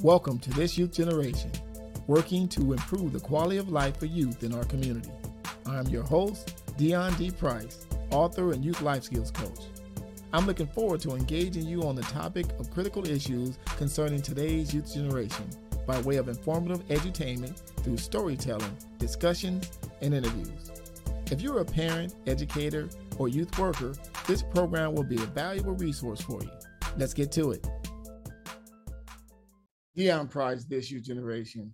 Welcome to this youth generation, working to improve the quality of life for youth in our community. I'm your host, Deon D. Price, author and youth life skills coach. I'm looking forward to engaging you on the topic of critical issues concerning today's youth generation by way of informative edutainment through storytelling, discussions, and interviews. If you're a parent, educator, or youth worker, this program will be a valuable resource for you. Let's get to it. Deon Price, This Youth Generation,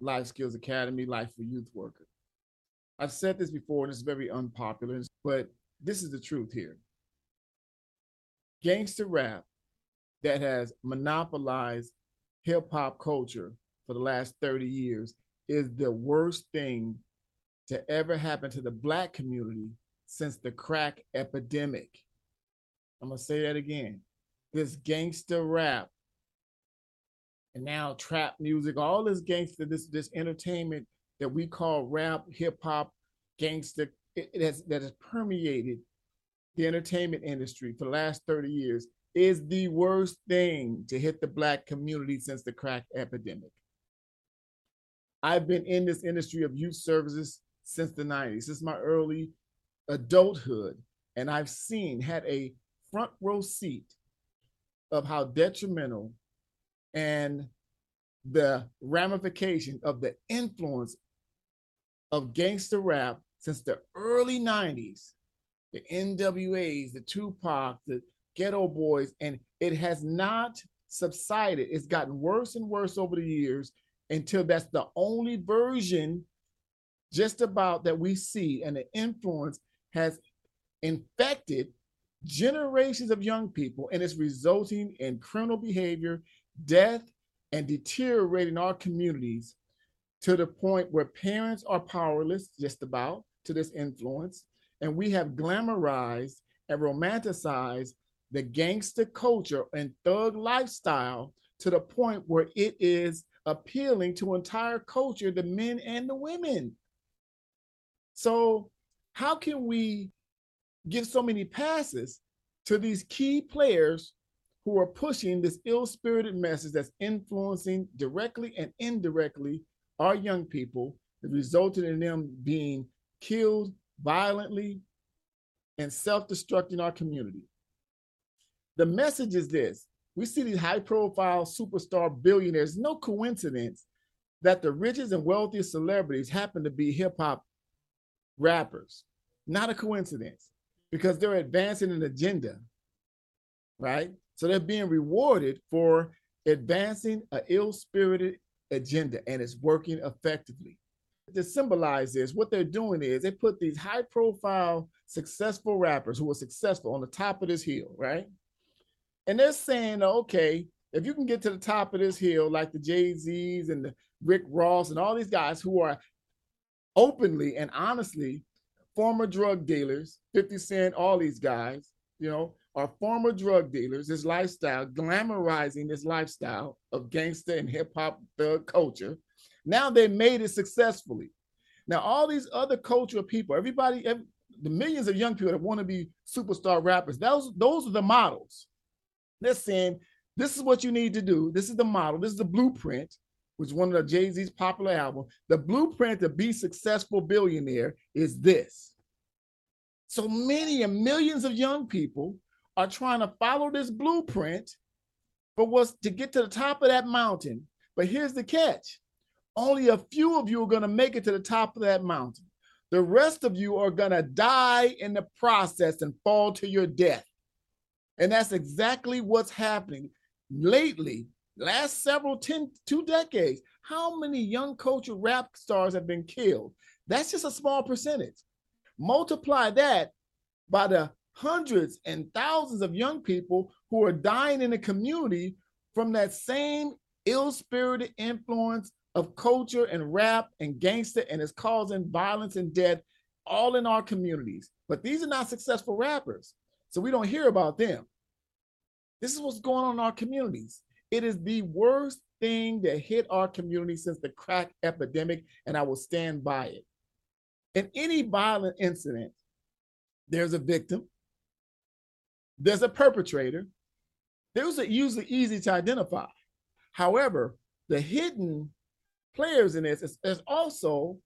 Life Skills Academy, Life for Youth Worker. I've said this before, and it's very unpopular, but this is the truth here. Gangster rap that has monopolized hip hop culture for the last 30 years is the worst thing to ever happen to the black community since the crack epidemic. I'm going to say that again. This gangster rap and now trap music, all this gangster, this this entertainment that we call rap, hip hop, gangster, it, it has that has permeated the entertainment industry for the last 30 years is the worst thing to hit the black community since the crack epidemic. I've been in this industry of youth services since the 90s, since my early adulthood, and I've seen, had a front row seat of how detrimental and the ramification of the influence of gangster rap since the early 90s, the NWAs, the Tupac, the Geto Boys, and it has not subsided. It's gotten worse and worse over the years until that's the only version just about that we see, and the influence has infected generations of young people, and it's resulting in criminal behavior death, and deteriorating our communities to the point where parents are powerless, just about, to this influence. And we have glamorized and romanticized the gangster culture and thug lifestyle to the point where it is appealing to entire culture, the men and the women. So, how can we give so many passes to these key players who are pushing this ill spirited message that's influencing directly and indirectly our young people, that resulted in them being killed violently and self destructing our community. The message is this we see these high profile superstar billionaires, no coincidence that the richest and wealthiest celebrities happen to be hip hop rappers. Not a coincidence because they're advancing an agenda, right? So they're being rewarded for advancing an ill-spirited agenda and it's working effectively. To symbolize this, what they're doing is they put these high-profile, successful rappers who are successful on the top of this hill, right? And they're saying, okay, if you can get to the top of this hill, like the Jay-Z's and the Rick Ross and all these guys who are openly and honestly former drug dealers, 50 Cent, all these guys, you know, are former drug dealers, this lifestyle, glamorizing this lifestyle of gangster and hip hop thug culture. Now they made it successfully. Now, all these other cultural people, everybody, every, the millions of young people that want to be superstar rappers, those, those are the models. They're saying, this is what you need to do. This is the model. This is the blueprint, which one of the Jay-Z's popular album. The blueprint to be successful billionaire is this. So many and millions of young people are trying to follow this blueprint but was to get to the top of that mountain. But here's the catch only a few of you are going to make it to the top of that mountain. The rest of you are going to die in the process and fall to your death. And that's exactly what's happening lately, last several 10, two decades. How many young culture rap stars have been killed? That's just a small percentage. Multiply that by the hundreds and thousands of young people who are dying in the community from that same ill-spirited influence of culture and rap and gangster and it's causing violence and death all in our communities but these are not successful rappers so we don't hear about them this is what's going on in our communities it is the worst thing that hit our community since the crack epidemic and i will stand by it in any violent incident there's a victim there's a perpetrator. Those are usually easy to identify. However, the hidden players in this is, is also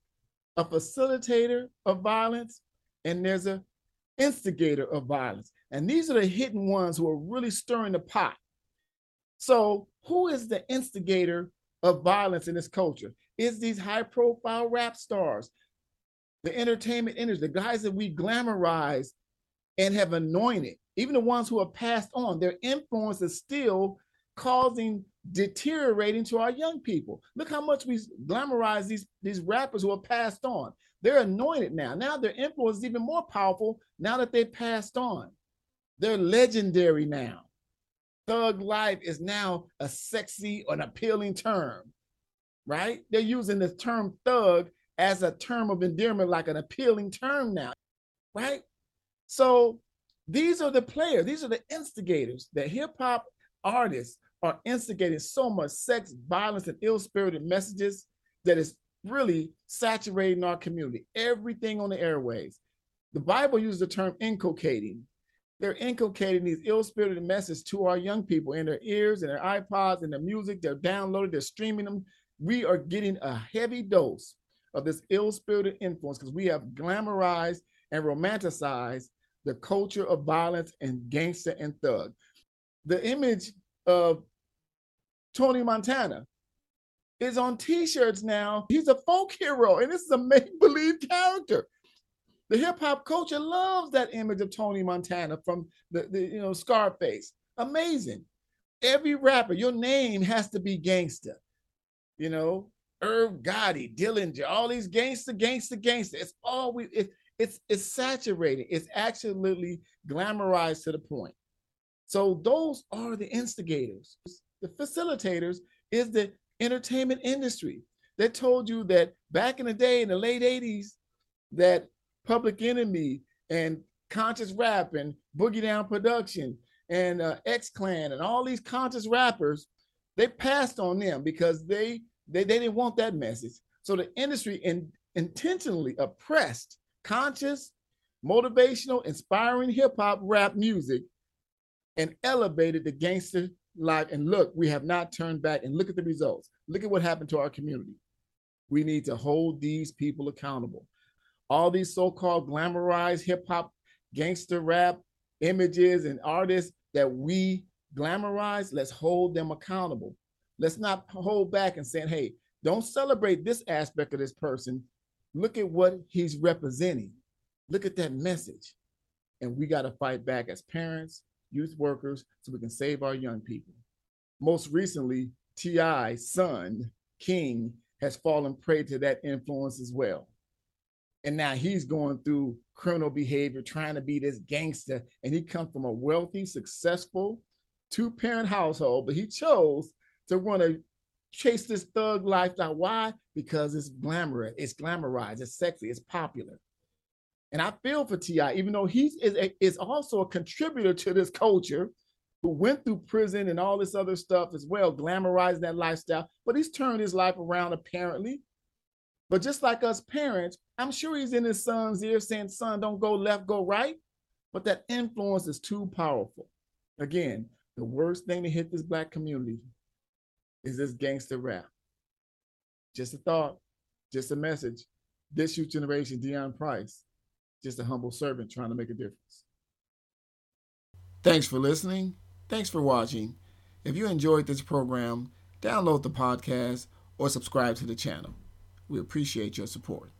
a facilitator of violence and there's a instigator of violence. And these are the hidden ones who are really stirring the pot. So, who is the instigator of violence in this culture? Is these high profile rap stars, the entertainment industry, the guys that we glamorize and have anointed, even the ones who have passed on, their influence is still causing deteriorating to our young people. Look how much we glamorize these, these rappers who have passed on. They're anointed now. Now their influence is even more powerful now that they passed on. They're legendary now. Thug life is now a sexy or an appealing term, right? They're using the term thug as a term of endearment, like an appealing term now, right? So these are the players, these are the instigators that hip hop artists are instigating so much sex, violence, and ill spirited messages that is really saturating our community. Everything on the airways. The Bible uses the term inculcating. They're inculcating these ill-spirited messages to our young people in their ears and their iPods and their music. They're downloaded, they're streaming them. We are getting a heavy dose of this ill-spirited influence because we have glamorized and romanticized the culture of violence and gangster and thug. The image of Tony Montana is on t-shirts now. He's a folk hero, and this is a make-believe character. The hip-hop culture loves that image of Tony Montana from the, the you know Scarface. Amazing. Every rapper, your name has to be gangster. You know, Irv Gotti, Dillinger, all these gangster, gangster, gangster. It's all we it, it's it's saturated. It's absolutely glamorized to the point. So those are the instigators. The facilitators is the entertainment industry that told you that back in the day in the late 80s that Public Enemy and Conscious Rap and Boogie Down Production and uh, X Clan and all these conscious rappers, they passed on them because they they, they didn't want that message. So the industry in, intentionally oppressed conscious, motivational, inspiring hip hop rap music and elevated the gangster life. And look, we have not turned back. And look at the results. Look at what happened to our community. We need to hold these people accountable. All these so called glamorized hip hop, gangster rap images and artists that we glamorize, let's hold them accountable. Let's not hold back and saying, hey, don't celebrate this aspect of this person. Look at what he's representing. Look at that message. And we got to fight back as parents, youth workers, so we can save our young people. Most recently, T.I.'s son, King, has fallen prey to that influence as well. And now he's going through criminal behavior, trying to be this gangster. And he comes from a wealthy, successful two parent household, but he chose to want to chase this thug lifestyle. Why? Because it's glamorous, it's glamorized, it's sexy, it's popular. And I feel for T.I., even though he is, is also a contributor to this culture who went through prison and all this other stuff as well, glamorizing that lifestyle. But he's turned his life around apparently. But just like us parents, I'm sure he's in his son's ear saying, son, don't go left, go right. But that influence is too powerful. Again, the worst thing to hit this black community is this gangster rap. Just a thought, just a message. This youth generation, Deon Price, just a humble servant trying to make a difference. Thanks for listening. Thanks for watching. If you enjoyed this program, download the podcast or subscribe to the channel. We appreciate your support.